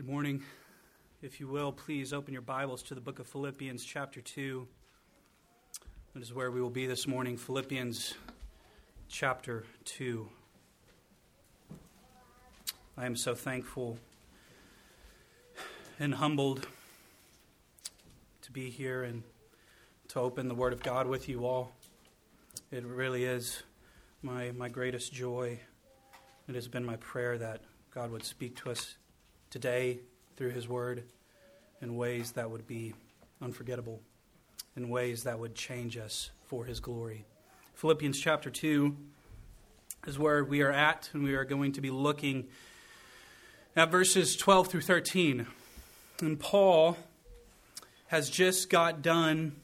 Good morning. If you will, please open your Bibles to the book of Philippians, chapter 2. That is where we will be this morning. Philippians, chapter 2. I am so thankful and humbled to be here and to open the Word of God with you all. It really is my, my greatest joy. It has been my prayer that God would speak to us today through His Word in ways that would be unforgettable, in ways that would change us for His glory. Philippians chapter 2 is where we are at, and we are going to be looking at verses 12 through 13. And Paul has just got done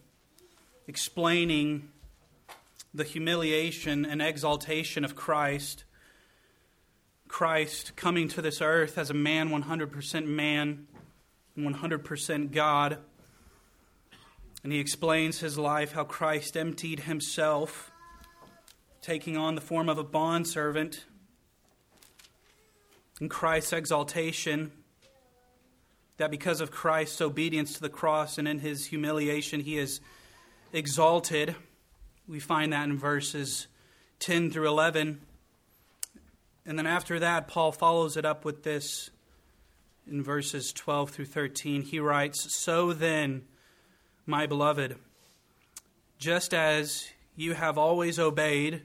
explaining the humiliation and exaltation of Christ Christ coming to this earth as a man, 100% man, and 100% God. And he explains his life, how Christ emptied himself, taking on the form of a bondservant. In Christ's exaltation, that because of Christ's obedience to the cross and in his humiliation, he is exalted. We find that in verses 10 through 11. And then after that, Paul follows it up with this in verses 12 through 13. He writes So then, my beloved, just as you have always obeyed,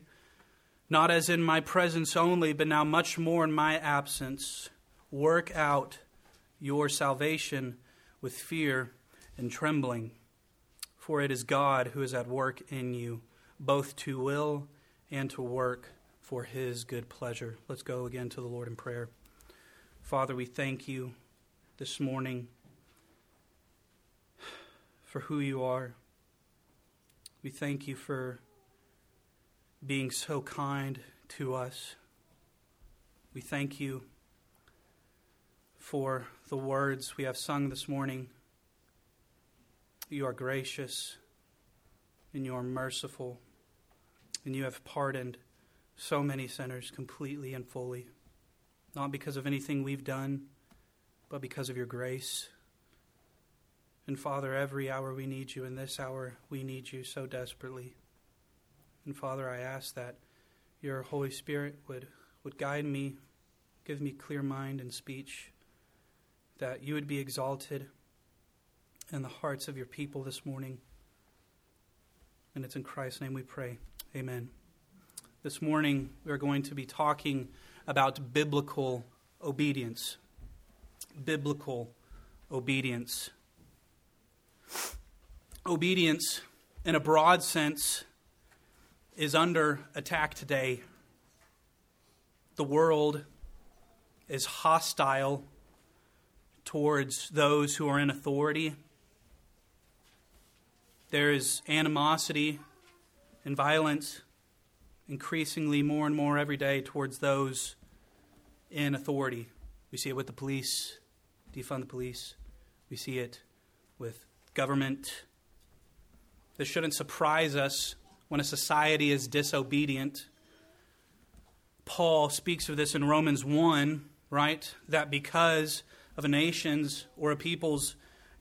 not as in my presence only, but now much more in my absence, work out your salvation with fear and trembling. For it is God who is at work in you, both to will and to work for his good pleasure. Let's go again to the Lord in prayer. Father, we thank you this morning for who you are. We thank you for being so kind to us. We thank you for the words we have sung this morning. You are gracious and you are merciful, and you have pardoned so many sinners completely and fully, not because of anything we've done, but because of your grace. And Father, every hour we need you, in this hour we need you so desperately. And Father, I ask that your Holy Spirit would, would guide me, give me clear mind and speech, that you would be exalted in the hearts of your people this morning. And it's in Christ's name we pray. Amen. This morning, we're going to be talking about biblical obedience. Biblical obedience. Obedience, in a broad sense, is under attack today. The world is hostile towards those who are in authority. There is animosity and violence increasingly more and more every day towards those in authority. We see it with the police, defund the police. We see it with government. This shouldn't surprise us when a society is disobedient. Paul speaks of this in Romans 1, right? That because of a nation's or a people's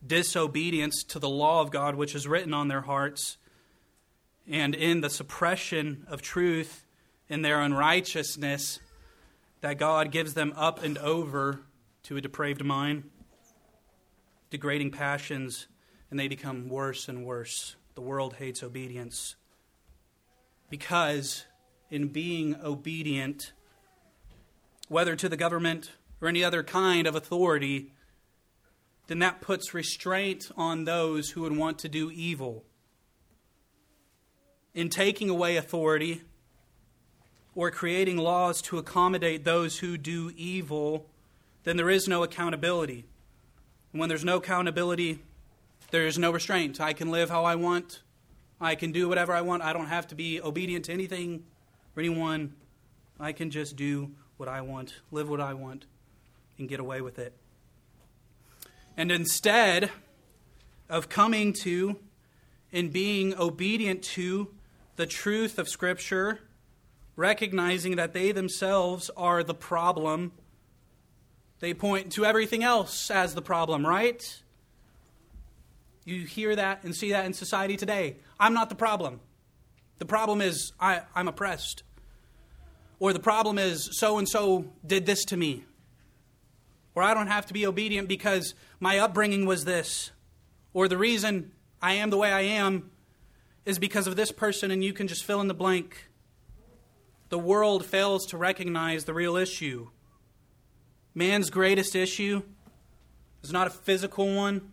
disobedience to the law of God, which is written on their hearts, and in the suppression of truth in their unrighteousness that God gives them up and over to a depraved mind, degrading passions, and they become worse and worse. The world hates obedience. Because in being obedient, whether to the government or any other kind of authority, then that puts restraint on those who would want to do evil in taking away authority or creating laws to accommodate those who do evil, then there is no accountability. And when there's no accountability, there is no restraint. I can live how I want. I can do whatever I want. I don't have to be obedient to anything or anyone. I can just do what I want, live what I want, and get away with it. And instead of coming to and being obedient to the truth of Scripture, recognizing that they themselves are the problem, They point to everything else as the problem, right? You hear that and see that in society today. I'm not the problem. The problem is I, I'm oppressed. Or the problem is so and so did this to me. Or I don't have to be obedient because my upbringing was this. Or the reason I am the way I am is because of this person, and you can just fill in the blank. The world fails to recognize the real issue. Man's greatest issue is not a physical one,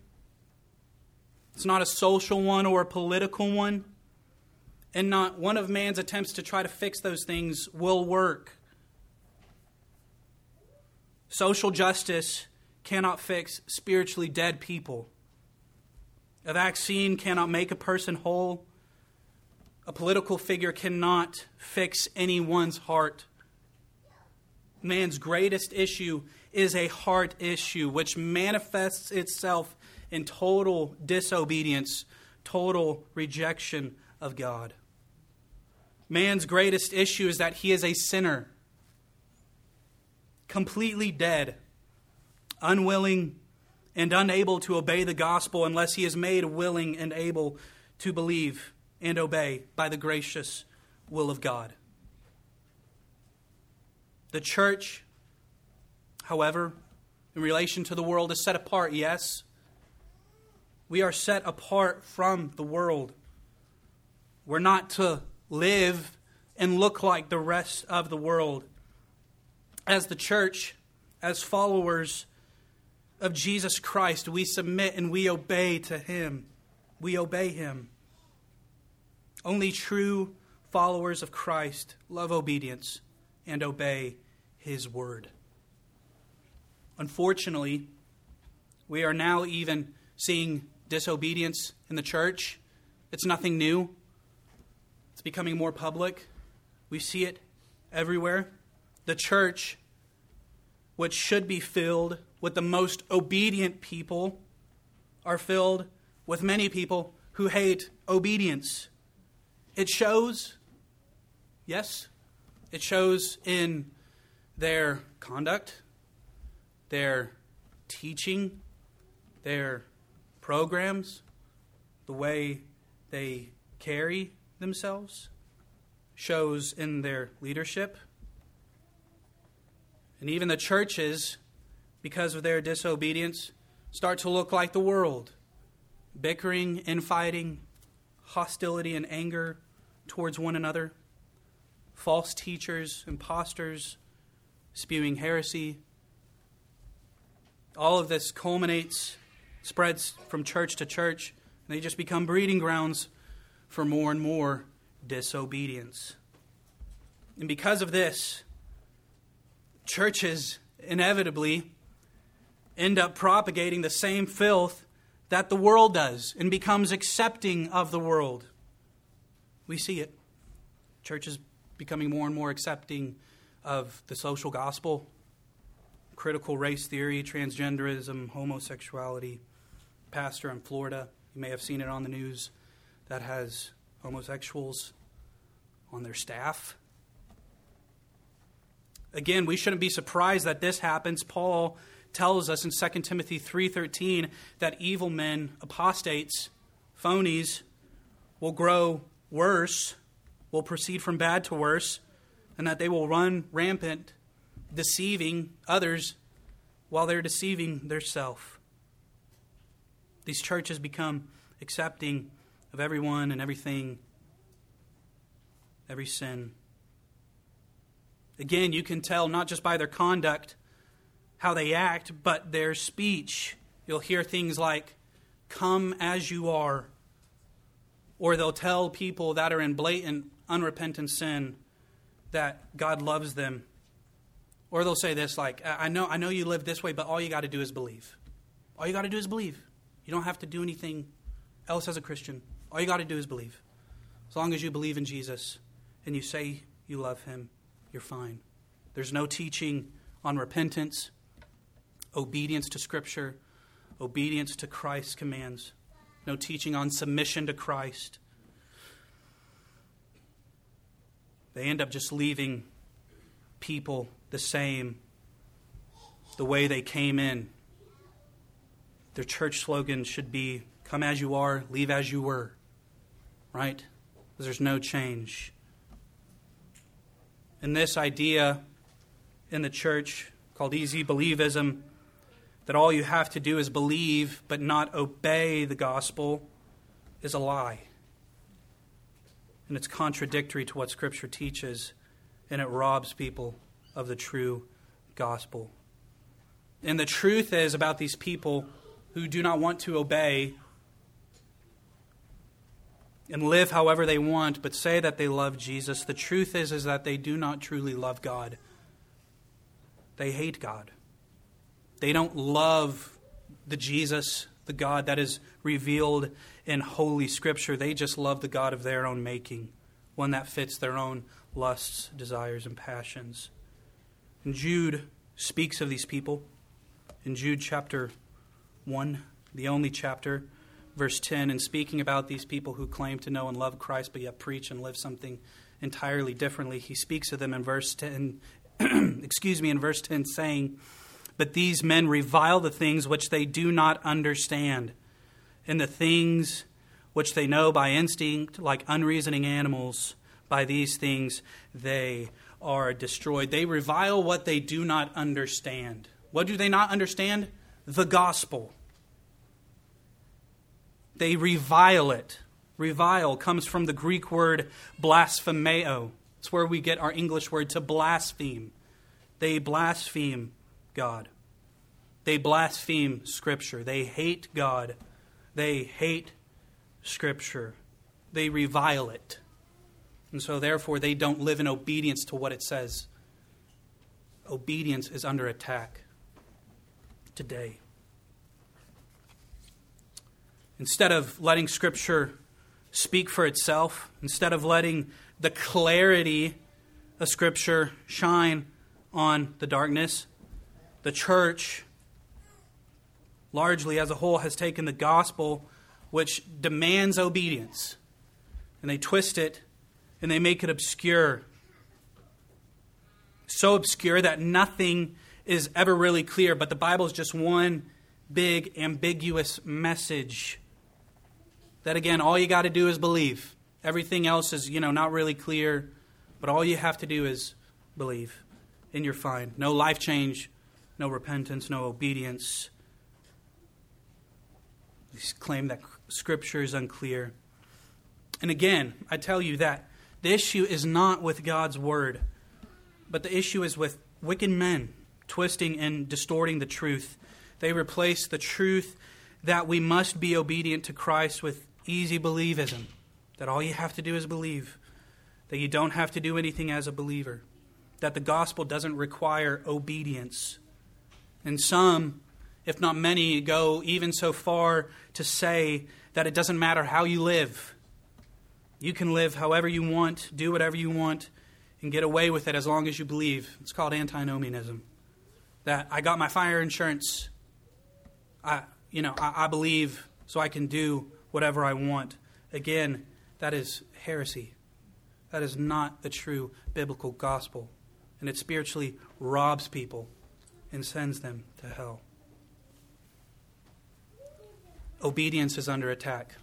it's not a social one or a political one, and not one of man's attempts to try to fix those things will work. Social justice cannot fix spiritually dead people. A vaccine cannot make a person whole. A political figure cannot fix anyone's heart. Man's greatest issue is a heart issue which manifests itself in total disobedience, total rejection of God. Man's greatest issue is that he is a sinner, completely dead, unwilling and unable to obey the gospel unless he is made willing and able to believe and obey by the gracious will of God. The church, however, in relation to the world, is set apart, yes. We are set apart from the world. We're not to live and look like the rest of the world. As the church, as followers of Jesus Christ, we submit and we obey to Him. We obey Him. Only true followers of Christ love obedience and obey His word. Unfortunately, we are now even seeing disobedience in the church. It's nothing new, it's becoming more public. We see it everywhere. The church, which should be filled with the most obedient people are filled with many people who hate obedience. It shows, yes, it shows in their conduct, their teaching, their programs, the way they carry themselves, shows in their leadership. And even the churches because of their disobedience, start to look like the world bickering, infighting, hostility, and anger towards one another, false teachers, impostors, spewing heresy. All of this culminates, spreads from church to church, and they just become breeding grounds for more and more disobedience. And because of this, churches inevitably end up propagating the same filth that the world does and becomes accepting of the world. We see it. Churches becoming more and more accepting of the social gospel, critical race theory, transgenderism, homosexuality. Pastor in Florida, you may have seen it on the news, that has homosexuals on their staff. Again, we shouldn't be surprised that this happens. Paul tells us in 2 Timothy 3:13 that evil men, apostates, phonies will grow worse, will proceed from bad to worse, and that they will run rampant, deceiving others while they're deceiving theirself. These churches become accepting of everyone and everything, every sin. Again, you can tell not just by their conduct how they act, but their speech. You'll hear things like, Come as you are. Or they'll tell people that are in blatant, unrepentant sin that God loves them. Or they'll say this like, I know, I know you live this way, but all you got to do is believe. All you got to do is believe. You don't have to do anything else as a Christian. All you got to do is believe. As long as you believe in Jesus and you say you love him, you're fine. There's no teaching on repentance obedience to Scripture, obedience to Christ's commands, no teaching on submission to Christ. They end up just leaving people the same the way they came in. Their church slogan should be Come as you are, leave as you were. Right? Because there's no change. And this idea in the church called easy believism that all you have to do is believe but not obey the gospel is a lie. And it's contradictory to what Scripture teaches, and it robs people of the true gospel. And the truth is about these people who do not want to obey and live however they want, but say that they love Jesus. The truth is, is that they do not truly love God. They hate God. They don't love the Jesus, the God that is revealed in Holy Scripture. They just love the God of their own making, one that fits their own lusts, desires, and passions. And Jude speaks of these people in Jude chapter 1, the only chapter verse 10, and speaking about these people who claim to know and love Christ, but yet preach and live something entirely differently, he speaks of them in verse 10, excuse me, in verse 10, saying, But these men revile the things which they do not understand, and the things which they know by instinct, like unreasoning animals, by these things they are destroyed. They revile what they do not understand. What do they not understand? The gospel. They revile it. Revile comes from the Greek word blasphemeo. It's where we get our English word to blaspheme. They blaspheme God. They blaspheme Scripture. They hate God. They hate Scripture. They revile it. And so, therefore, they don't live in obedience to what it says. Obedience is under attack today. Instead of letting Scripture speak for itself, instead of letting the clarity of Scripture shine on the darkness, the church, largely as a whole, has taken the gospel, which demands obedience, and they twist it and they make it obscure. So obscure that nothing is ever really clear, but the Bible is just one big, ambiguous message that again, all you got to do is believe. Everything else is, you know, not really clear, but all you have to do is believe, and you're fine. No life change, no repentance, no obedience. They claim that Scripture is unclear. And again, I tell you that the issue is not with God's Word, but the issue is with wicked men twisting and distorting the truth. They replace the truth that we must be obedient to Christ with easy believism, that all you have to do is believe, that you don't have to do anything as a believer, that the gospel doesn't require obedience. And some, if not many, go even so far to say that it doesn't matter how you live. You can live however you want, do whatever you want, and get away with it as long as you believe. It's called antinomianism. That I got my fire insurance. I, you know, I, I believe so I can do whatever I want. Again, that is heresy. That is not the true biblical gospel. And it spiritually robs people and sends them to hell. Obedience is under attack.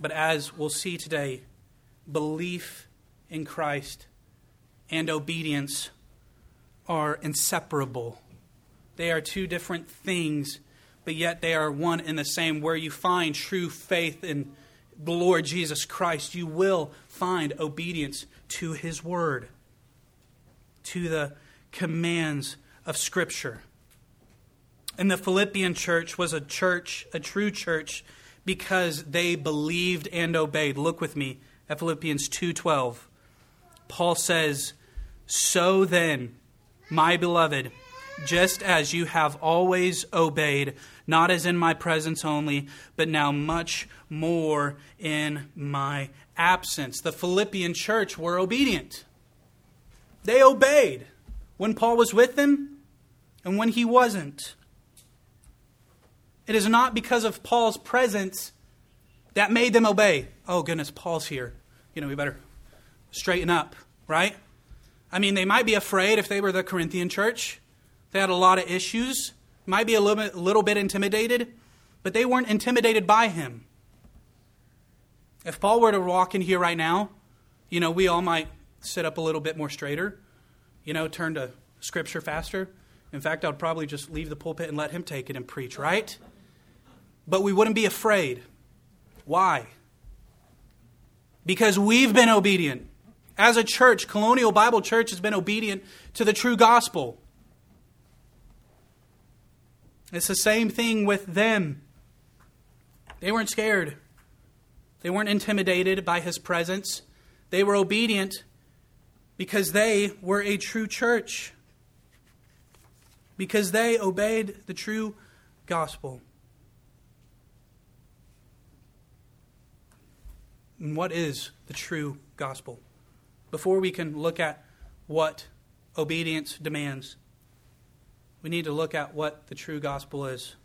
But as we'll see today, belief in Christ and obedience are inseparable. They are two different things but yet they are one and the same. Where you find true faith in the Lord Jesus Christ, you will find obedience to his word, to the commands of Scripture. And the Philippian church was a church, a true church, because they believed and obeyed. Look with me at Philippians 2:12. Paul says, "So then, my beloved, just as you have always obeyed, not as in my presence only, but now much more in my absence. The Philippian church were obedient. They obeyed when Paul was with them and when he wasn't. It is not because of Paul's presence that made them obey. Oh, goodness, Paul's here. You know, we better straighten up, right? I mean, they might be afraid if they were the Corinthian church. They had a lot of issues, might be a little bit, little bit intimidated, but they weren't intimidated by him. If Paul were to walk in here right now, you know, we all might sit up a little bit more straighter, you know, turn to Scripture faster. In fact, I'd probably just leave the pulpit and let him take it and preach, right? But we wouldn't be afraid. Why? Because we've been obedient. As a church, Colonial Bible Church has been obedient to the true gospel. It's the same thing with them. They weren't scared. They weren't intimidated by his presence. They were obedient because they were a true church, because they obeyed the true gospel. And what is the true gospel? Before we can look at what obedience demands, we need to look at what the true gospel is.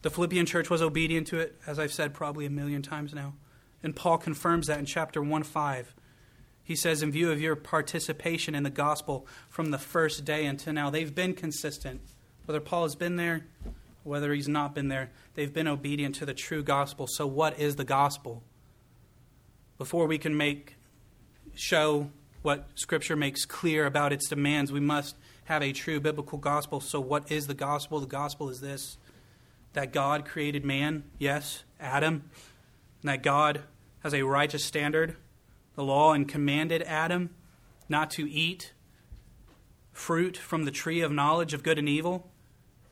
The Philippian church was obedient to it, as I've said probably a million times now. And Paul confirms that in chapter 1 5. He says, in view of your participation in the gospel from the first day until now, they've been consistent. Whether Paul has been there, whether he's not been there, they've been obedient to the true gospel. So, what is the gospel? Before we can make show what Scripture makes clear about its demands, we must have a true biblical gospel. So, what is the gospel? The gospel is this that God created man, yes, Adam, and that God has a righteous standard, the law, and commanded Adam not to eat fruit from the tree of knowledge of good and evil,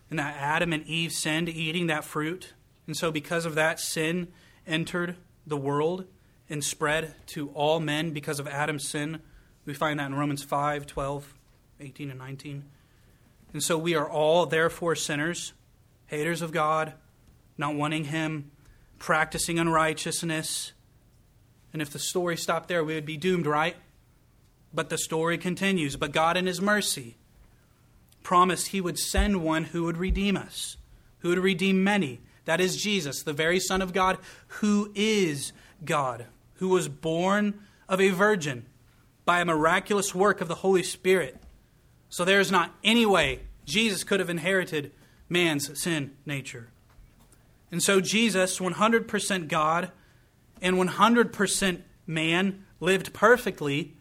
and that Adam and Eve sinned eating that fruit. And so, because of that, sin entered the world and spread to all men because of Adam's sin. We find that in Romans 5 12, 18, and 19. And so, we are all, therefore, sinners haters of God, not wanting Him, practicing unrighteousness. And if the story stopped there, we would be doomed, right? But the story continues. But God, in His mercy, promised He would send one who would redeem us, who would redeem many. That is Jesus, the very Son of God, who is God, who was born of a virgin by a miraculous work of the Holy Spirit. So there is not any way Jesus could have inherited man's sin nature. And so Jesus, 100% God and 100% man, lived perfectly,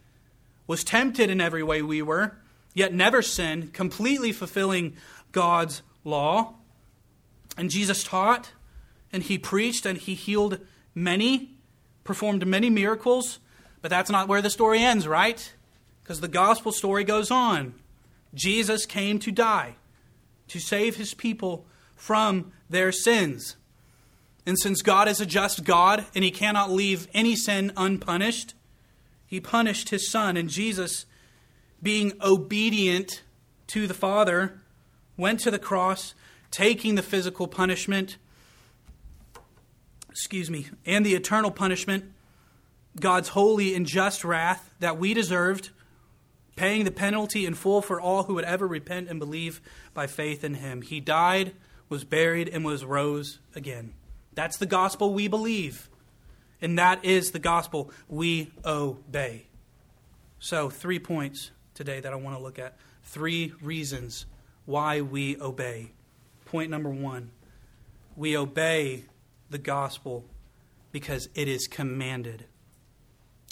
was tempted in every way we were, yet never sinned, completely fulfilling God's law. And Jesus taught, and he preached, and he healed many, performed many miracles. But that's not where the story ends, right? Because the gospel story goes on. Jesus came to die to save his people from their sins. And since God is a just God and he cannot leave any sin unpunished, he punished his son. And Jesus, being obedient to the Father, went to the cross, taking the physical punishment, excuse me, and the eternal punishment, God's holy and just wrath that we deserved paying the penalty in full for all who would ever repent and believe by faith in him. He died, was buried, and was rose again. That's the gospel we believe. And that is the gospel we obey. So, three points today that I want to look at. Three reasons why we obey. Point number one we obey the gospel because it is commanded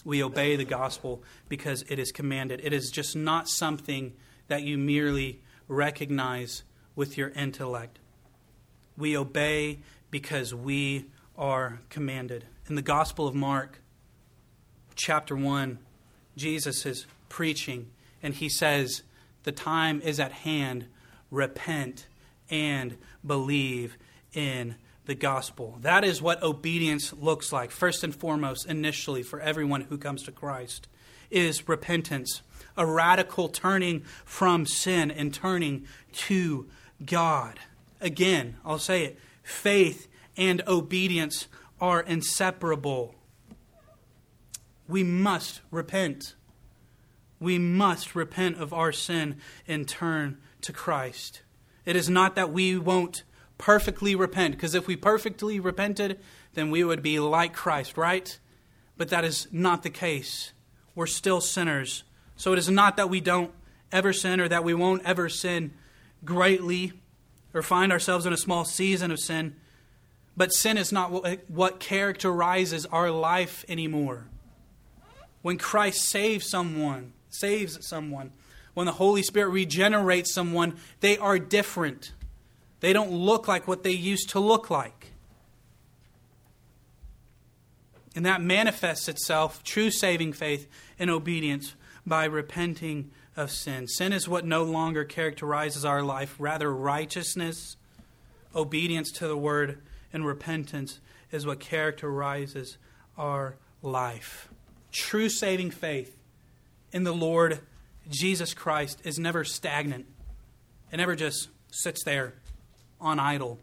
we obey the gospel because it is commanded. It is just not something that you merely recognize with your intellect. We obey because we are commanded. In the Gospel of Mark, chapter 1, Jesus is preaching and he says, The time is at hand. Repent and believe in the gospel. That is what obedience looks like, first and foremost, initially, for everyone who comes to Christ, is repentance, a radical turning from sin and turning to God. Again, I'll say it faith and obedience are inseparable. We must repent. We must repent of our sin and turn to Christ. It is not that we won't perfectly repent. Because if we perfectly repented, then we would be like Christ, right? But that is not the case. We're still sinners. So it is not that we don't ever sin or that we won't ever sin greatly or find ourselves in a small season of sin. But sin is not what characterizes our life anymore. When Christ saves someone, saves someone, when the Holy Spirit regenerates someone, they are different. They don't look like what they used to look like. And that manifests itself, true saving faith, in obedience by repenting of sin. Sin is what no longer characterizes our life, rather, righteousness, obedience to the word, and repentance is what characterizes our life. True saving faith in the Lord Jesus Christ is never stagnant, it never just sits there on idle.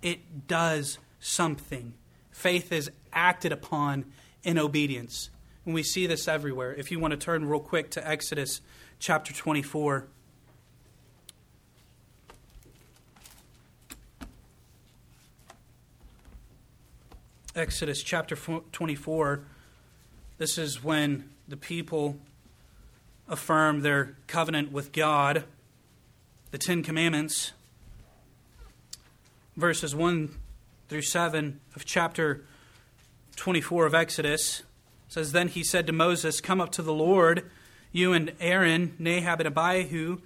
It does something. Faith is acted upon in obedience. And we see this everywhere. If you want to turn real quick to Exodus chapter 24. Exodus chapter 24. This is when the people affirm their covenant with God, the Ten Commandments. Verses 1 through 7 of chapter 24 of Exodus says, Then he said to Moses, Come up to the Lord you and Aaron, Nadab and Abihu,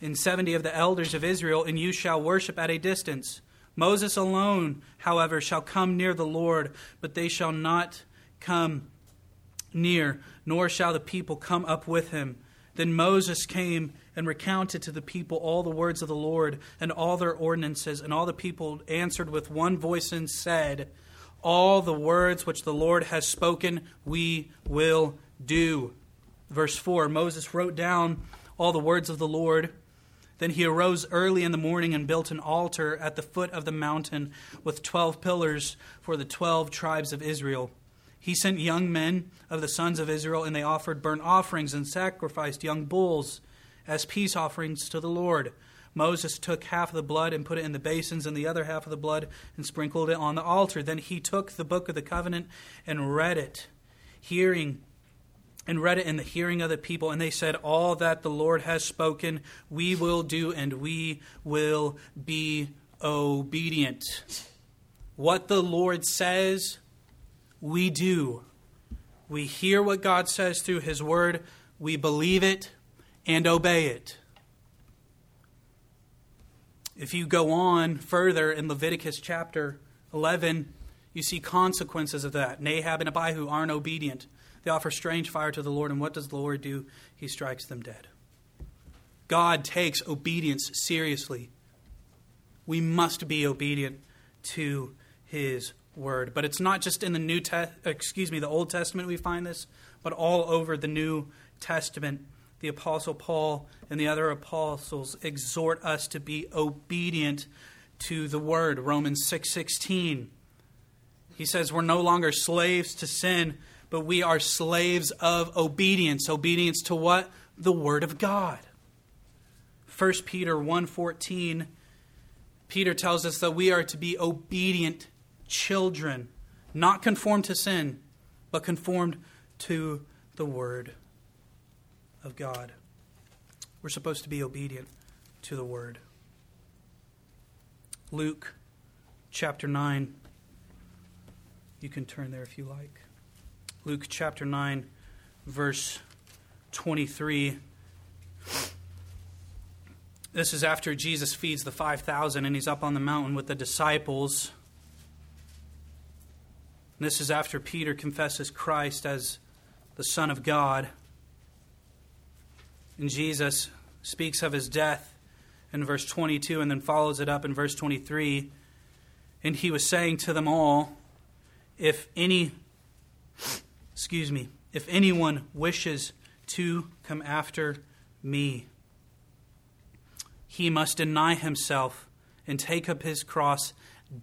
and seventy of the elders of Israel, and you shall worship at a distance. Moses alone, however, shall come near the Lord, but they shall not come near, nor shall the people come up with him. Then Moses came and recounted to the people all the words of the Lord and all their ordinances, and all the people answered with one voice and said, All the words which the Lord has spoken, we will do. Verse 4 Moses wrote down all the words of the Lord. Then he arose early in the morning and built an altar at the foot of the mountain with twelve pillars for the twelve tribes of Israel. He sent young men of the sons of Israel, and they offered burnt offerings and sacrificed young bulls as peace offerings to the Lord. Moses took half of the blood and put it in the basins, and the other half of the blood and sprinkled it on the altar. Then he took the book of the covenant and read it, hearing and read it in the hearing of the people, and they said, All that the Lord has spoken, we will do, and we will be obedient. What the Lord says, we do. We hear what God says through His Word, we believe it, and obey it. If you go on further in Leviticus chapter 11, you see consequences of that. Nadab and Abihu aren't obedient. They offer strange fire to the Lord, and what does the Lord do? He strikes them dead. God takes obedience seriously. We must be obedient to his word. But it's not just in the New Te- excuse me, the Old Testament we find this, but all over the New Testament. The apostle Paul and the other apostles exhort us to be obedient to the word. Romans 6:16. he says we're no longer slaves to sin, but we are slaves of obedience. Obedience to what? The word of God. 1 Peter 1:14 Peter tells us that we are to be obedient children, not conformed to sin, but conformed to the word of God. We're supposed to be obedient to the word. Luke chapter 9. You can turn there if you like. Luke chapter 9, verse 23. This is after Jesus feeds the 5,000 and he's up on the mountain with the disciples. This is after Peter confesses Christ as the Son of God. And Jesus speaks of his death in verse 22 and then follows it up in verse 23. And he was saying to them all, If any excuse me, if anyone wishes to come after me, he must deny himself and take up his cross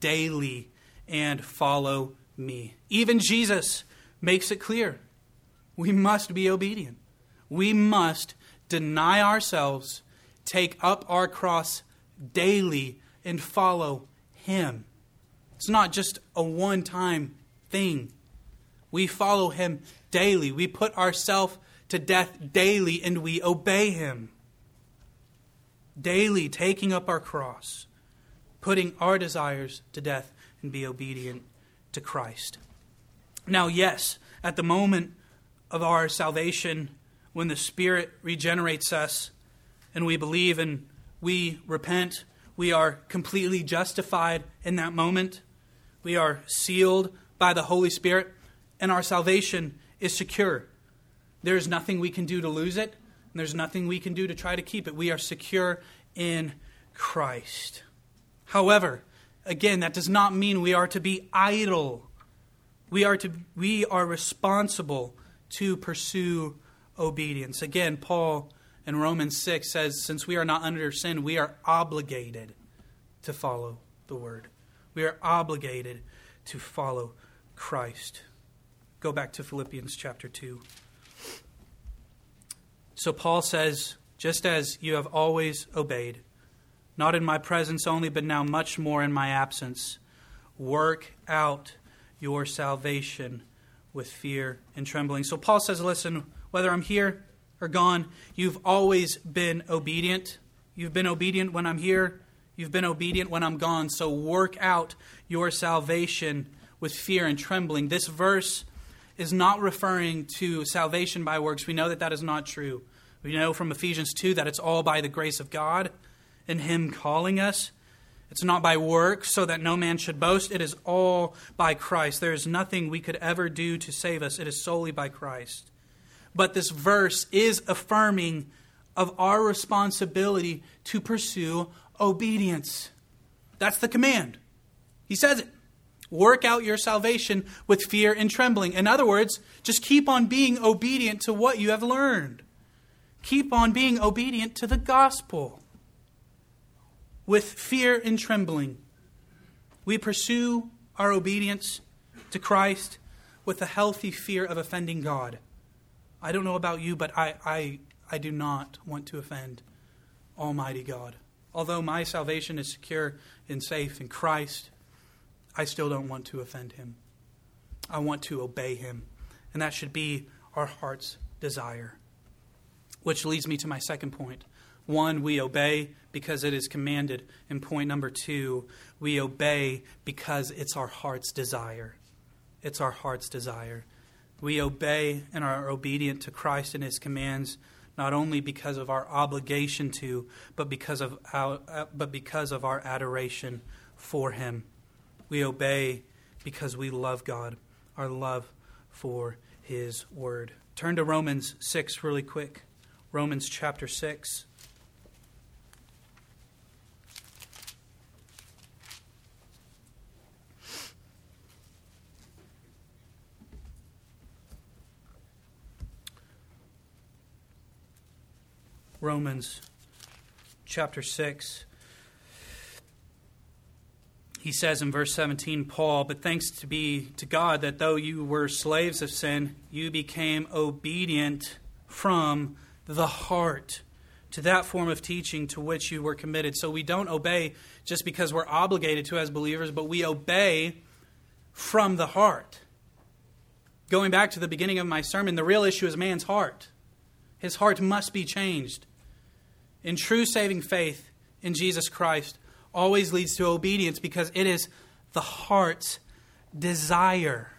daily and follow me. Even Jesus makes it clear we must be obedient. We must deny ourselves, take up our cross daily, and follow him. It's not just a one time thing. We follow him daily. We put ourselves to death daily and we obey him. daily taking up our cross, putting our desires to death, and be obedient to Christ. Now, yes, at the moment of our salvation, when the Spirit regenerates us and we believe and we repent, we are completely justified in that moment. We are sealed by the Holy Spirit, and our salvation is secure. There is nothing we can do to lose it, and there's nothing we can do to try to keep it. We are secure in Christ. However, again, that does not mean we are to be idle. We are, to, we are responsible to pursue obedience. Again, Paul in Romans 6 says, Since we are not under sin, we are obligated to follow the word. We are obligated to follow Christ. Go back to Philippians chapter 2. So Paul says, Just as you have always obeyed, not in my presence only, but now much more in my absence, work out your salvation with fear and trembling. So Paul says, Listen, whether I'm here or gone, you've always been obedient. You've been obedient when I'm here, you've been obedient when I'm gone. So work out your salvation with fear and trembling. This verse is not referring to salvation by works. We know that that is not true. We know from Ephesians 2 that it's all by the grace of God and Him calling us. It's not by works, so that no man should boast. It is all by Christ. There is nothing we could ever do to save us. It is solely by Christ. But this verse is affirming of our responsibility to pursue obedience. That's the command. He says it. Work out your salvation with fear and trembling. In other words, just keep on being obedient to what you have learned. Keep on being obedient to the gospel with fear and trembling. We pursue our obedience to Christ with a healthy fear of offending God. I don't know about you, but I, I, I do not want to offend Almighty God. Although my salvation is secure and safe in Christ, I still don't want to offend Him. I want to obey Him. And that should be our heart's desire. Which leads me to my second point. One, we obey because it is commanded. And point number two, we obey because it's our heart's desire. It's our heart's desire. We obey and are obedient to Christ and his commands not only because of our obligation to, but because of our, uh, but because of our adoration for him. We obey because we love God, our love for his word. Turn to Romans 6 really quick. Romans chapter 6. Romans chapter 6. He says in verse 17, Paul, but thanks to be to God that though you were slaves of sin, you became obedient from the heart to that form of teaching to which you were committed. So we don't obey just because we're obligated to as believers, but we obey from the heart. Going back to the beginning of my sermon, the real issue is man's heart. His heart must be changed in true saving faith in Jesus Christ always leads to obedience because it is the heart's desire.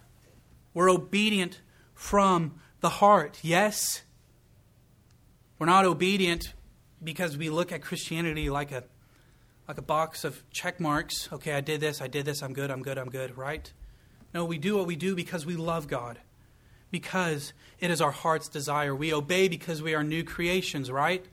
We're obedient from the heart. Yes, we're not obedient because we look at Christianity like a like a box of check marks. Okay, I did this, I did this, I'm good, I'm good, I'm good, right? No, we do what we do because we love God. Because it is our heart's desire. We obey because we are new creations, right?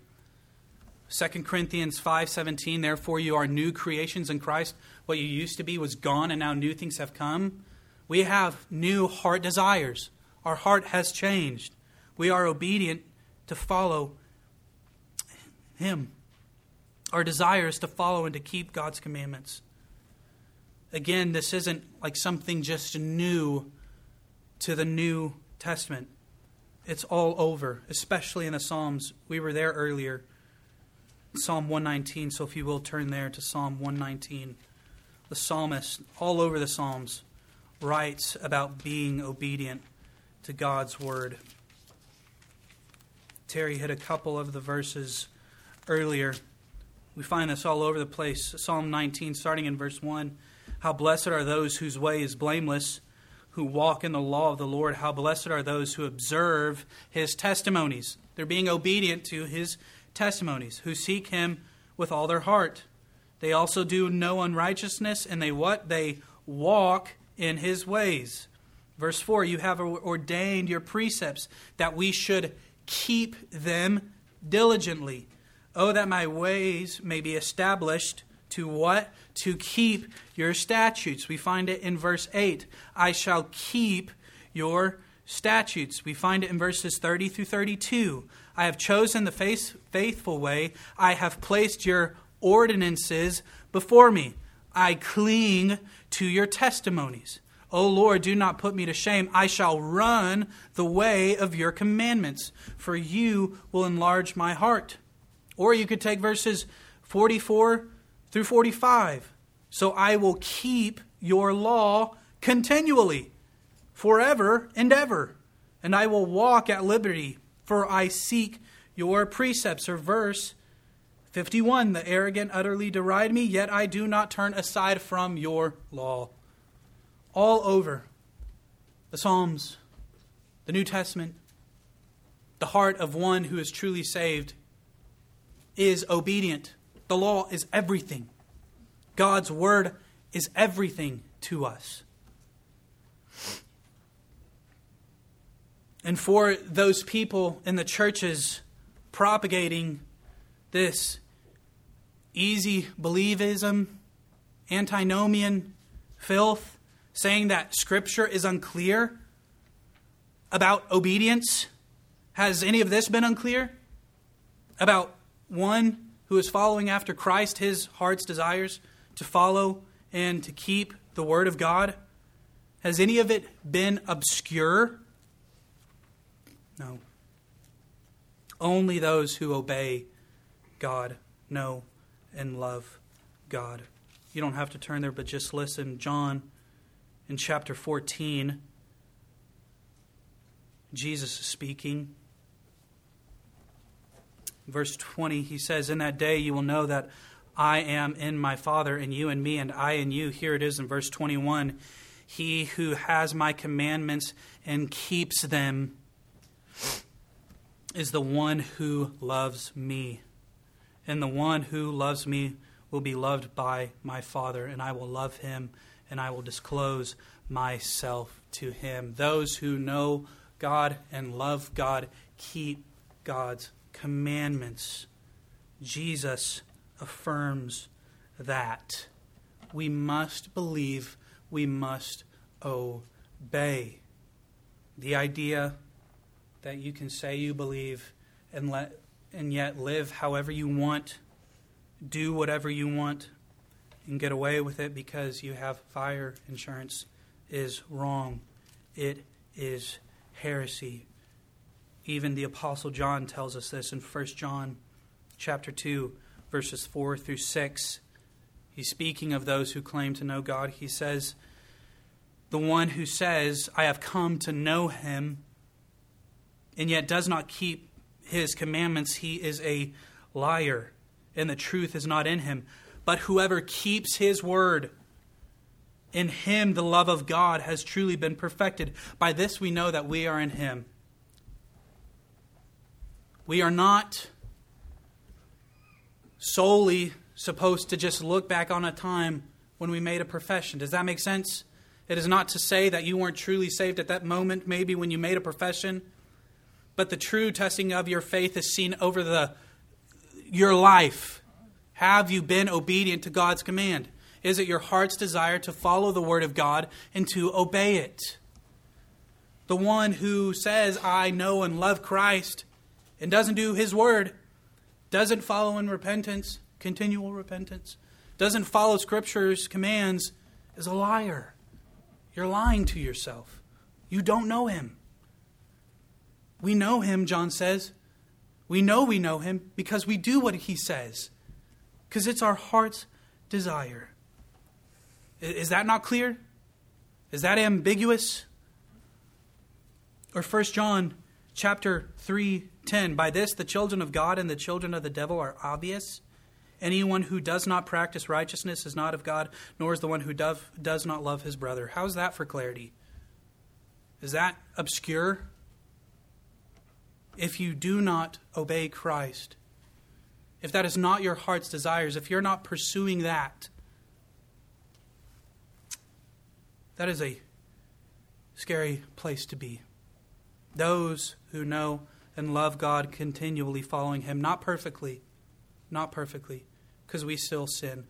2 Corinthians 5:17 Therefore you are new creations in Christ. What you used to be was gone and now new things have come. We have new heart desires. Our heart has changed. We are obedient to follow him. Our desire is to follow and to keep God's commandments. Again this isn't like something just new to the New Testament. It's all over especially in the Psalms. We were there earlier Psalm 119. So if you will turn there to Psalm 119. The psalmist, all over the Psalms, writes about being obedient to God's word. Terry hit a couple of the verses earlier We find this all over the place. Psalm 19, starting in verse 1. How blessed are those whose way is blameless, who walk in the law of the Lord. How blessed are those who observe his testimonies. They're being obedient to his testimonies, who seek him with all their heart. They also do no unrighteousness, and they what? They walk in his ways. Verse 4 You have ordained your precepts that we should keep them diligently. Oh, that my ways may be established to what? To keep your statutes. We find it in verse 8. I shall keep your statutes. We find it in verses 30 through 32. I have chosen the faithful way. I have placed your ordinances before me. I cling to your testimonies. O Lord, do not put me to shame. I shall run the way of your commandments, for you will enlarge my heart. Or you could take verses 44 through 45. So I will keep your law continually, forever and ever, and I will walk at liberty, for I seek your precepts. Or verse 51 The arrogant utterly deride me, yet I do not turn aside from your law all over the Psalms, the New Testament, the heart of one who is truly saved is obedient. The law is everything. God's word is everything to us. And for those people in the churches propagating this easy believism, antinomian filth, saying that Scripture is unclear about obedience? Has any of this been unclear? About one who is following after Christ, his heart's desires to follow and to keep the Word of God? Has any of it been obscure? No. Only those who obey God know and love God. You don't have to turn there, but just listen. John in chapter 14, Jesus is speaking. Verse 20, he says, In that day you will know that I am in my Father, and you in me, and I in you. Here it is in verse 21 He who has my commandments and keeps them is the one who loves me. And the one who loves me will be loved by my Father, and I will love him and I will disclose myself to him. Those who know God and love God keep God's commandments. Jesus affirms that. We must believe, we must obey. The idea that you can say you believe and let and yet live however you want, do whatever you want, and get away with it because you have fire insurance is wrong. It is heresy. Even the apostle John tells us this in 1 John chapter 2 verses 4 through 6. He's speaking of those who claim to know God. He says, "The one who says, I have come to know him, and yet does not keep his commandments, he is a liar, and the truth is not in him." But whoever keeps his word, in him the love of God has truly been perfected. By this we know that we are in him. We are not solely supposed to just look back on a time when we made a profession. Does that make sense? It is not to say that you weren't truly saved at that moment, maybe when you made a profession, but the true testing of your faith is seen over the your life have you been obedient to God's command? Is it your heart's desire to follow the word of God and to obey it? The one who says, I know and love Christ, and doesn't do his word, doesn't follow in repentance, continual repentance, doesn't follow Scripture's commands, is a liar. You're lying to yourself. You don't know him. We know him, John says. We know we know him because we do what he says because it's our heart's desire. Is that not clear? Is that ambiguous? Or 1 John chapter 3 10 by this the children of God and the children of the devil are obvious Anyone who does not practice righteousness is not of God, nor is the one who does not love his brother. How's that for clarity? Is that obscure? If you do not obey Christ, if that is not your heart's desires, if you're not pursuing that, that is a scary place to be. Those who know and love God continually following Him, not perfectly, not perfectly, because we still sin.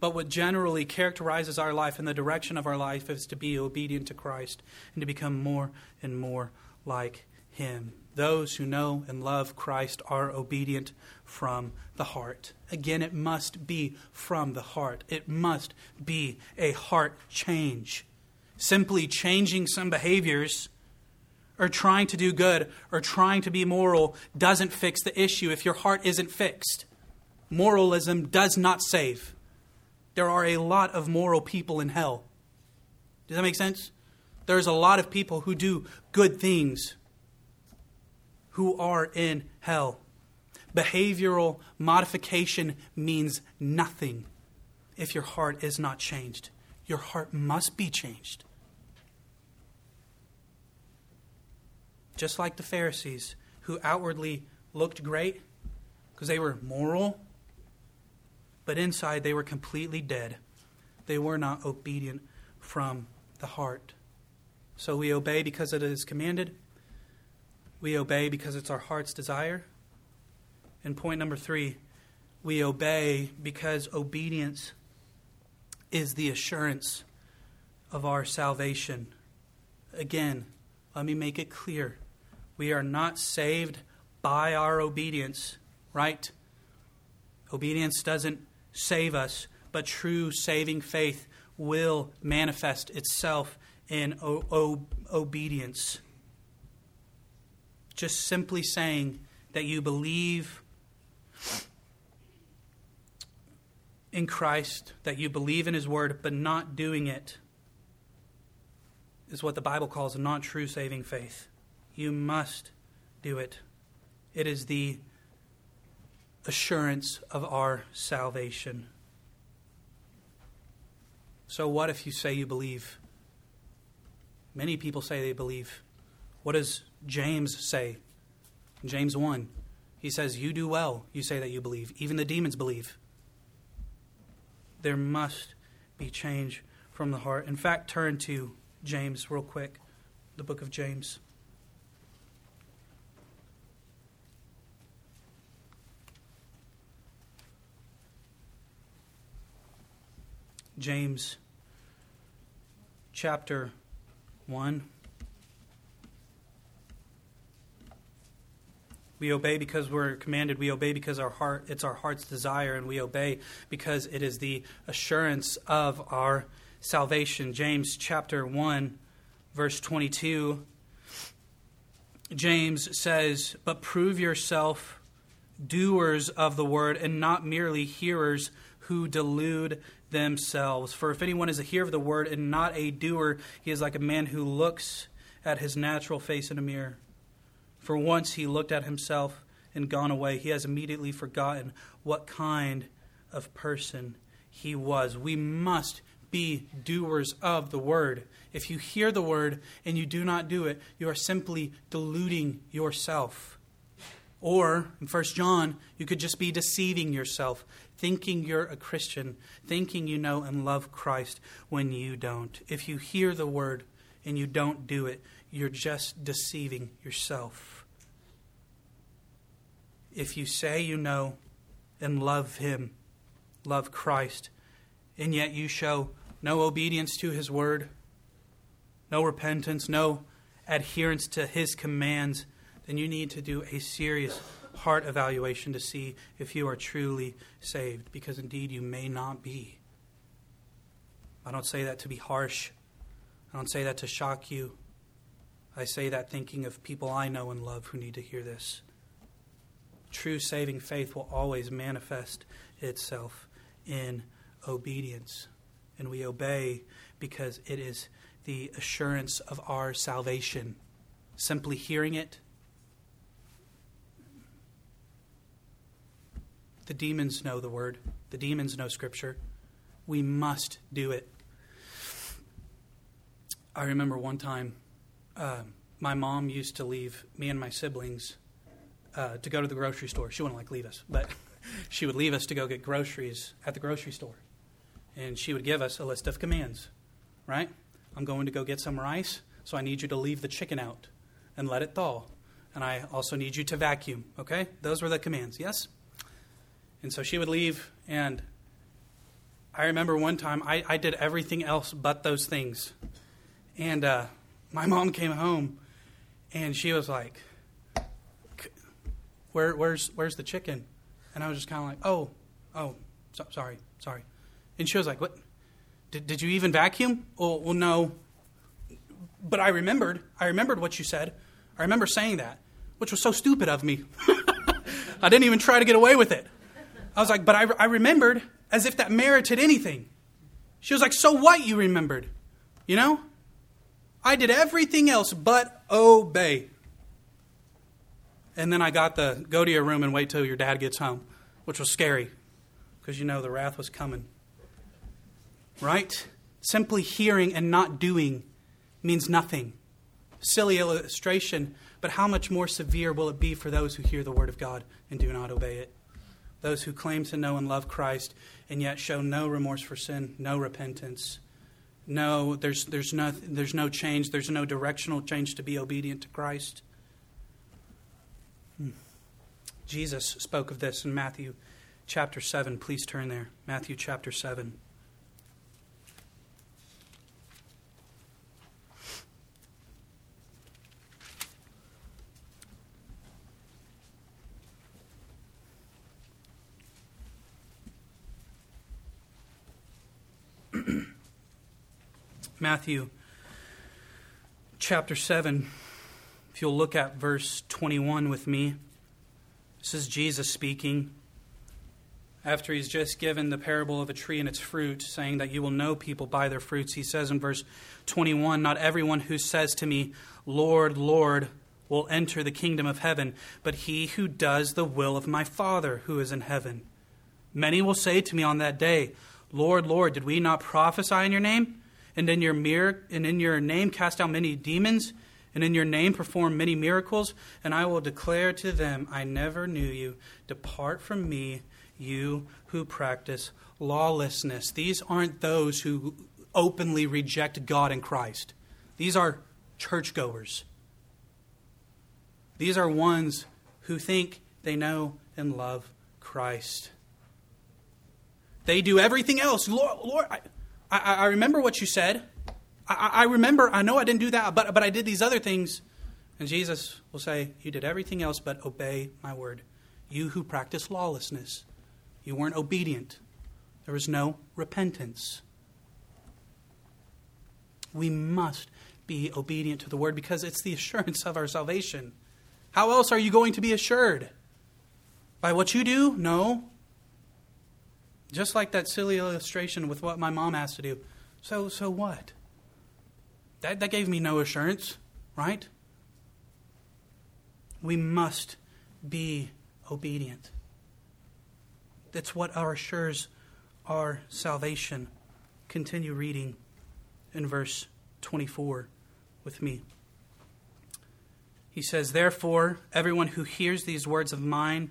But what generally characterizes our life and the direction of our life is to be obedient to Christ and to become more and more like Him. Those who know and love Christ are obedient from the heart. Again, it must be from the heart. It must be a heart change. Simply changing some behaviors or trying to do good or trying to be moral doesn't fix the issue if your heart isn't fixed. Moralism does not save. There are a lot of moral people in hell. Does that make sense? There's a lot of people who do good things who are in hell. Behavioral modification means nothing if your heart is not changed. Your heart must be changed. Just like the Pharisees, who outwardly looked great because they were moral but inside they were completely dead. They were not obedient from the heart. So we obey because it is commanded. We obey because it's our heart's desire. And point number three, we obey because obedience is the assurance of our salvation. Again, let me make it clear. We are not saved by our obedience, right? Obedience doesn't save us, but true saving faith will manifest itself in o- o- obedience. Just simply saying that you believe in Christ, that you believe in His Word, but not doing it is what the Bible calls not true saving faith. You must do it. It is the assurance of our salvation. So, what if you say you believe? Many people say they believe. What does James say? James 1, he says, You do well, you say that you believe. Even the demons believe. There must be change from the heart. In fact, turn to James real quick, the book of James. James chapter 1. We obey because we're commanded. We obey because our heart it's our heart's desire and we obey because it is the assurance of our salvation. James chapter 1 verse 22 James says, "But prove yourself doers of the word and not merely hearers who delude themselves. For if anyone is a hearer of the word and not a doer, he is like a man who looks at his natural face in a mirror. For once he looked at himself and gone away, he has immediately forgotten what kind of person he was. We must be doers of the word. If you hear the word and you do not do it, you are simply deluding yourself. Or, in 1 John, you could just be deceiving yourself, thinking you're a Christian, thinking you know and love Christ when you don't. If you hear the word and you don't do it, you're just deceiving yourself. If you say you know and love Him, love Christ, and yet you show no obedience to His word, no repentance, no adherence to His commands, then you need to do a serious heart evaluation to see if you are truly saved, because indeed you may not be. I don't say that to be harsh. I don't say that to shock you. I say that thinking of people I know and love who need to hear this. True saving faith will always manifest itself in obedience. And we obey because it is the assurance of our salvation. Simply hearing it The demons know the word, the demons know Scripture. We must do it. I remember one time uh, my mom used to leave me and my siblings uh, to go to the grocery store. She wouldn't like leave us, but she would leave us to go get groceries at the grocery store. And she would give us a list of commands, right? I'm going to go get some rice, so I need you to leave the chicken out and let it thaw. And I also need you to vacuum, okay? Those were the commands, yes? And so she would leave, and I remember one time I, I did everything else but those things. And uh, my mom came home, and she was like, Where, where's, where's the chicken? And I was just kind of like, Oh, oh, so, sorry, sorry. And she was like, What? Did, did you even vacuum? Oh, well, no. But I remembered. I remembered what you said. I remember saying that, which was so stupid of me. I didn't even try to get away with it. I was like, but I, I remembered as if that merited anything. She was like, so what you remembered? You know? I did everything else but obey. And then I got the go to your room and wait till your dad gets home, which was scary because you know the wrath was coming. Right? Simply hearing and not doing means nothing. Silly illustration, but how much more severe will it be for those who hear the word of God and do not obey it? those who claim to know and love Christ and yet show no remorse for sin, no repentance. No, there's, there's, no, there's no change. There's no directional change to be obedient to Christ. Hmm. Jesus spoke of this in Matthew chapter 7. Please turn there. Matthew chapter 7. Matthew chapter 7, if you'll look at verse 21 with me, this is Jesus speaking. After he's just given the parable of a tree and its fruit, saying that you will know people by their fruits, he says in verse 21 Not everyone who says to me, Lord, Lord, will enter the kingdom of heaven, but he who does the will of my Father who is in heaven. Many will say to me on that day, Lord, Lord, did we not prophesy in your name? And in your mir- and in your name cast out many demons, and in your name perform many miracles, and I will declare to them, I never knew you. Depart from me, you who practice lawlessness. These aren't those who openly reject God and Christ. These are churchgoers. These are ones who think they know and love Christ. They do everything else. Lord, Lord I, I, I remember what you said. I, I remember, I know I didn't do that, but, but I did these other things. And Jesus will say, You did everything else but obey my word. You who practice lawlessness, you weren't obedient. There was no repentance. We must be obedient to the word because it's the assurance of our salvation. How else are you going to be assured? By what you do? No. Just like that silly illustration with what my mom has to do. So, so what? That, that gave me no assurance, right? We must be obedient. That's what assures our salvation. Continue reading in verse 24 with me. He says, Therefore, everyone who hears these words of mine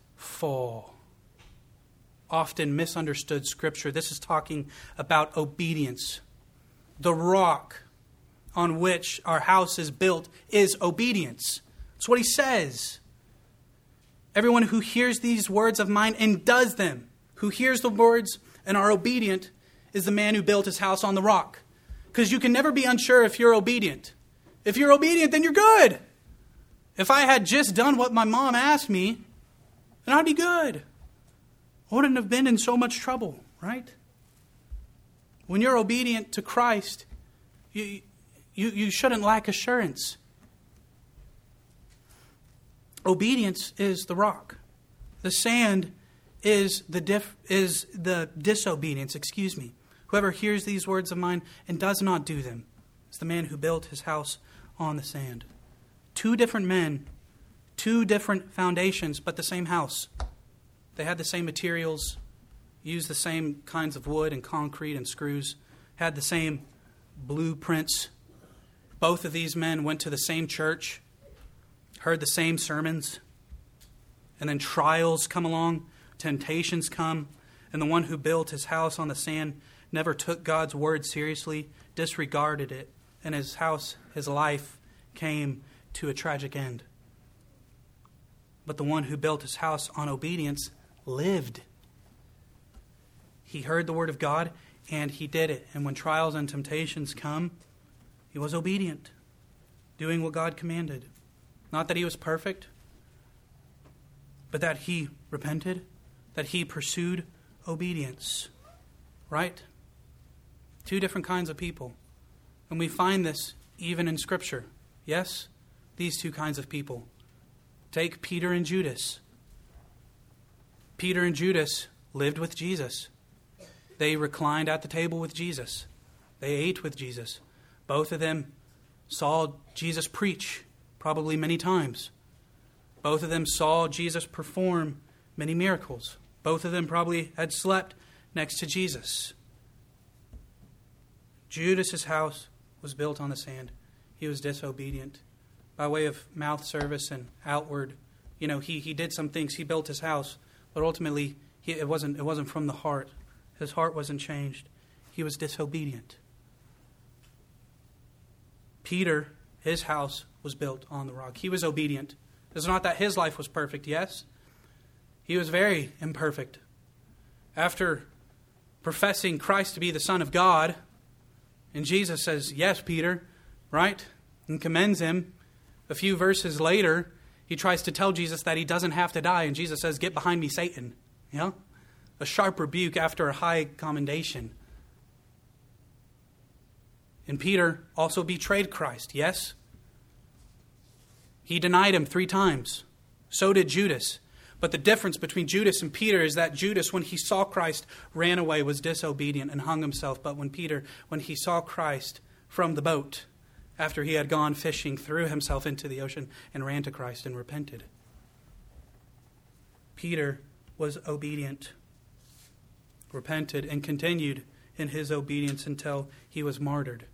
fall. Often misunderstood scripture. This is talking about obedience. The rock on which our house is built is obedience. That's what he says. Everyone who hears these words of mine and does them, who hears the words and are obedient, is the man who built his house on the rock. Because you can never be unsure if you're obedient. If you're obedient, then you're good. If I had just done what my mom asked me, and I'd be good. I wouldn't have been in so much trouble, right? When you're obedient to Christ, you, you, you shouldn't lack assurance. Obedience is the rock. The sand is the, dif- is the disobedience, excuse me. Whoever hears these words of mine and does not do them is the man who built his house on the sand. Two different men, two different foundations, but the same house. They had the same materials, used the same kinds of wood and concrete and screws, had the same blueprints. Both of these men went to the same church, heard the same sermons, and then trials come along, temptations come, and the one who built his house on the sand never took God's word seriously, disregarded it, and his house, his life came to a tragic end. But the one who built his house on obedience lived. He heard the word of God and he did it. And when trials and temptations come, he was obedient, doing what God commanded. Not that he was perfect, but that he repented, that he pursued obedience. Right? Two different kinds of people. And we find this even in Scripture. Yes? These two kinds of people. Take Peter and Judas. Peter and Judas lived with Jesus. They reclined at the table with Jesus. They ate with Jesus. Both of them saw Jesus preach, probably many times. Both of them saw Jesus perform many miracles. Both of them probably had slept next to Jesus. Judas's house was built on the sand. He was disobedient. By way of mouth service and outward, you know, he, he did some things. He built his house, but ultimately he, it, wasn't, it wasn't from the heart. His heart wasn't changed. He was disobedient. Peter, his house was built on the rock. He was obedient. It's not that his life was perfect, yes. He was very imperfect. After professing Christ to be the Son of God, and Jesus says, Yes, Peter, right? And commends him. A few verses later, he tries to tell Jesus that he doesn't have to die, and Jesus says, Get behind me, Satan. Know? A sharp rebuke after a high commendation. And Peter also betrayed Christ, yes? He denied him three times. So did Judas. But the difference between Judas and Peter is that Judas, when he saw Christ, ran away, was disobedient, and hung himself. But when Peter, when he saw Christ from the boat, after he had gone fishing, threw himself into the ocean and ran to Christ and repented. Peter was obedient, repented, and continued in his obedience until he was martyred.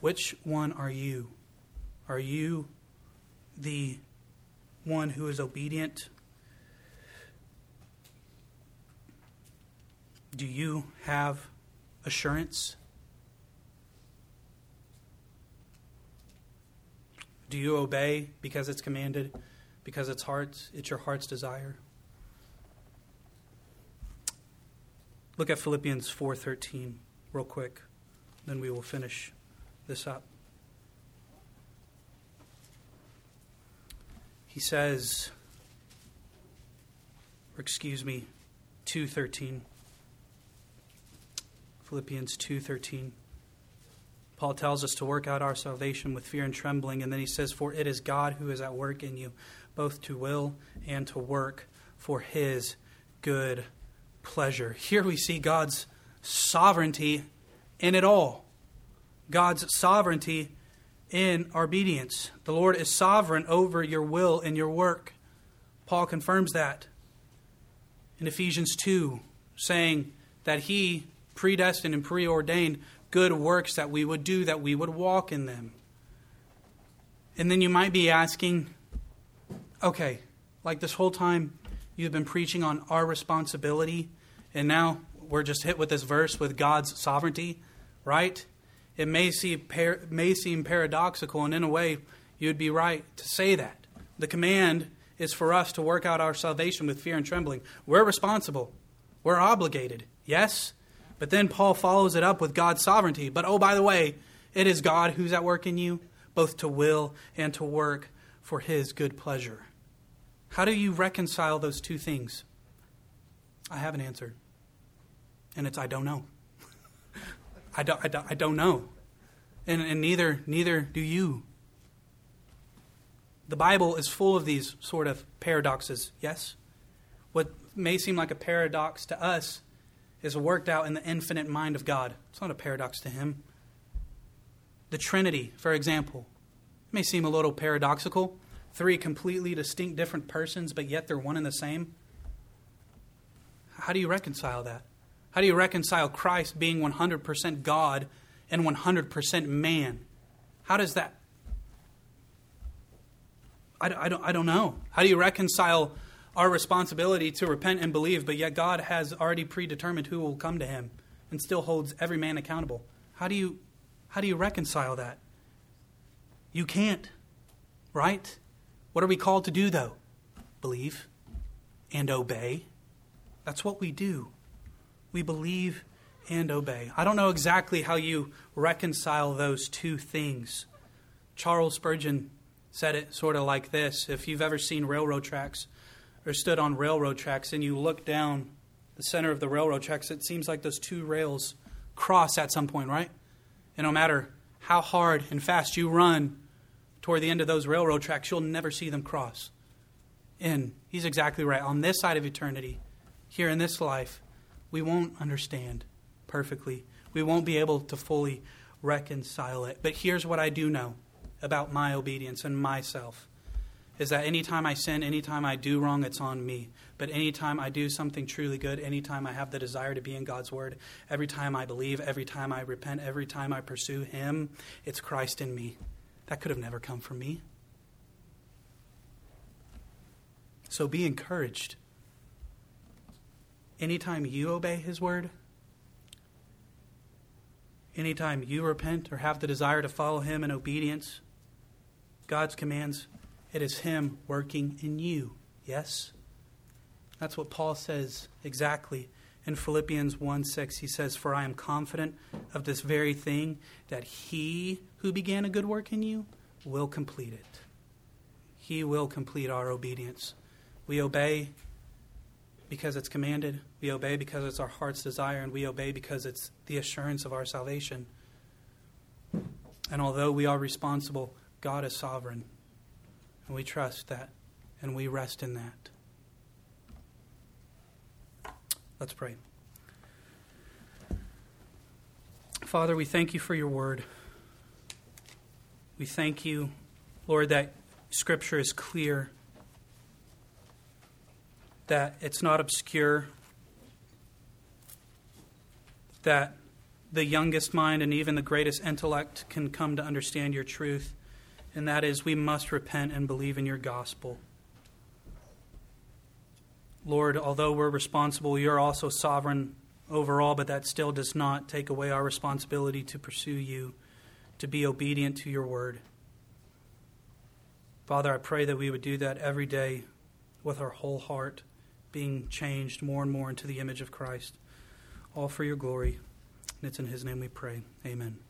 Which one are you? Are you the one who is obedient? Do you have assurance? Do you obey because it's commanded, because it's heart's it's your heart's desire? Look at Philippians 4:13 real quick, then we will finish this up. He says, or excuse me, 2:13. Philippians 2:13. Paul tells us to work out our salvation with fear and trembling, and then he says, For it is God who is at work in you, both to will and to work for his good pleasure. Here we see God's sovereignty in it all. God's sovereignty in obedience. The Lord is sovereign over your will and your work. Paul confirms that in Ephesians 2, saying that he predestined and preordained good works that we would do, that we would walk in them. And then you might be asking, okay, like this whole time you've been preaching on our responsibility, and now we're just hit with this verse with God's sovereignty, right? It may seem, par- may seem paradoxical, and in a way, you'd be right to say that. The command is for us to work out our salvation with fear and trembling. We're responsible, we're obligated, yes? But then Paul follows it up with God's sovereignty. But oh, by the way, it is God who's at work in you, both to will and to work for his good pleasure. How do you reconcile those two things? I have an answer. And it's I don't know. I, don't, I, don't, I don't know. And, and neither, neither do you. The Bible is full of these sort of paradoxes, yes? What may seem like a paradox to us is worked out in the infinite mind of God. It's not a paradox to Him. The Trinity, for example, may seem a little paradoxical. Three completely distinct different persons, but yet they're one and the same. How do you reconcile that? How do you reconcile Christ being 100% God and 100% man? How does that? I, I, don't, I don't know. How do you reconcile our responsibility to repent and believe, but yet God has already predetermined who will come to him and still holds every man accountable? How do you, how do you reconcile that? You can't, right? What are we called to do, though? Believe and obey. That's what we do. We believe and obey. I don't know exactly how you reconcile those two things. Charles Spurgeon said it sort of like this If you've ever seen railroad tracks or stood on railroad tracks and you look down the center of the railroad tracks, it seems like those two rails cross at some point, right? And no matter how hard and fast you run toward the end of those railroad tracks, you'll never see them cross. And he's exactly right. On this side of eternity, here in this life, we won't understand perfectly. We won't be able to fully reconcile it. But here's what I do know about my obedience and myself is that anytime I sin, anytime I do wrong, it's on me. But anytime I do something truly good, anytime I have the desire to be in God's Word, every time I believe, every time I repent, every time I pursue Him, it's Christ in me. That could have never come from me. So be encouraged. Anytime you obey His word, anytime you repent or have the desire to follow Him in obedience, God's commands, it is Him working in you. Yes? That's what Paul says exactly in Philippians 1 6. He says, For I am confident of this very thing, that He who began a good work in you will complete it. He will complete our obedience. We obey because it's commanded, we obey because it's our heart's desire, and we obey because it's the assurance of our salvation. And although we are responsible, God is sovereign. And we trust that, and we rest in that. Let's pray. Father, we thank you for your word. We thank you, Lord, that Scripture is clear, that it's not obscure, that the youngest mind and even the greatest intellect can come to understand your truth, and that is we must repent and believe in your gospel. Lord, although we're responsible, you're also sovereign over all, but that still does not take away our responsibility to pursue you to be obedient to your word. Father, I pray that we would do that every day with our whole heart, being changed more and more into the image of Christ, all for your glory. And it's in his name we pray. Amen.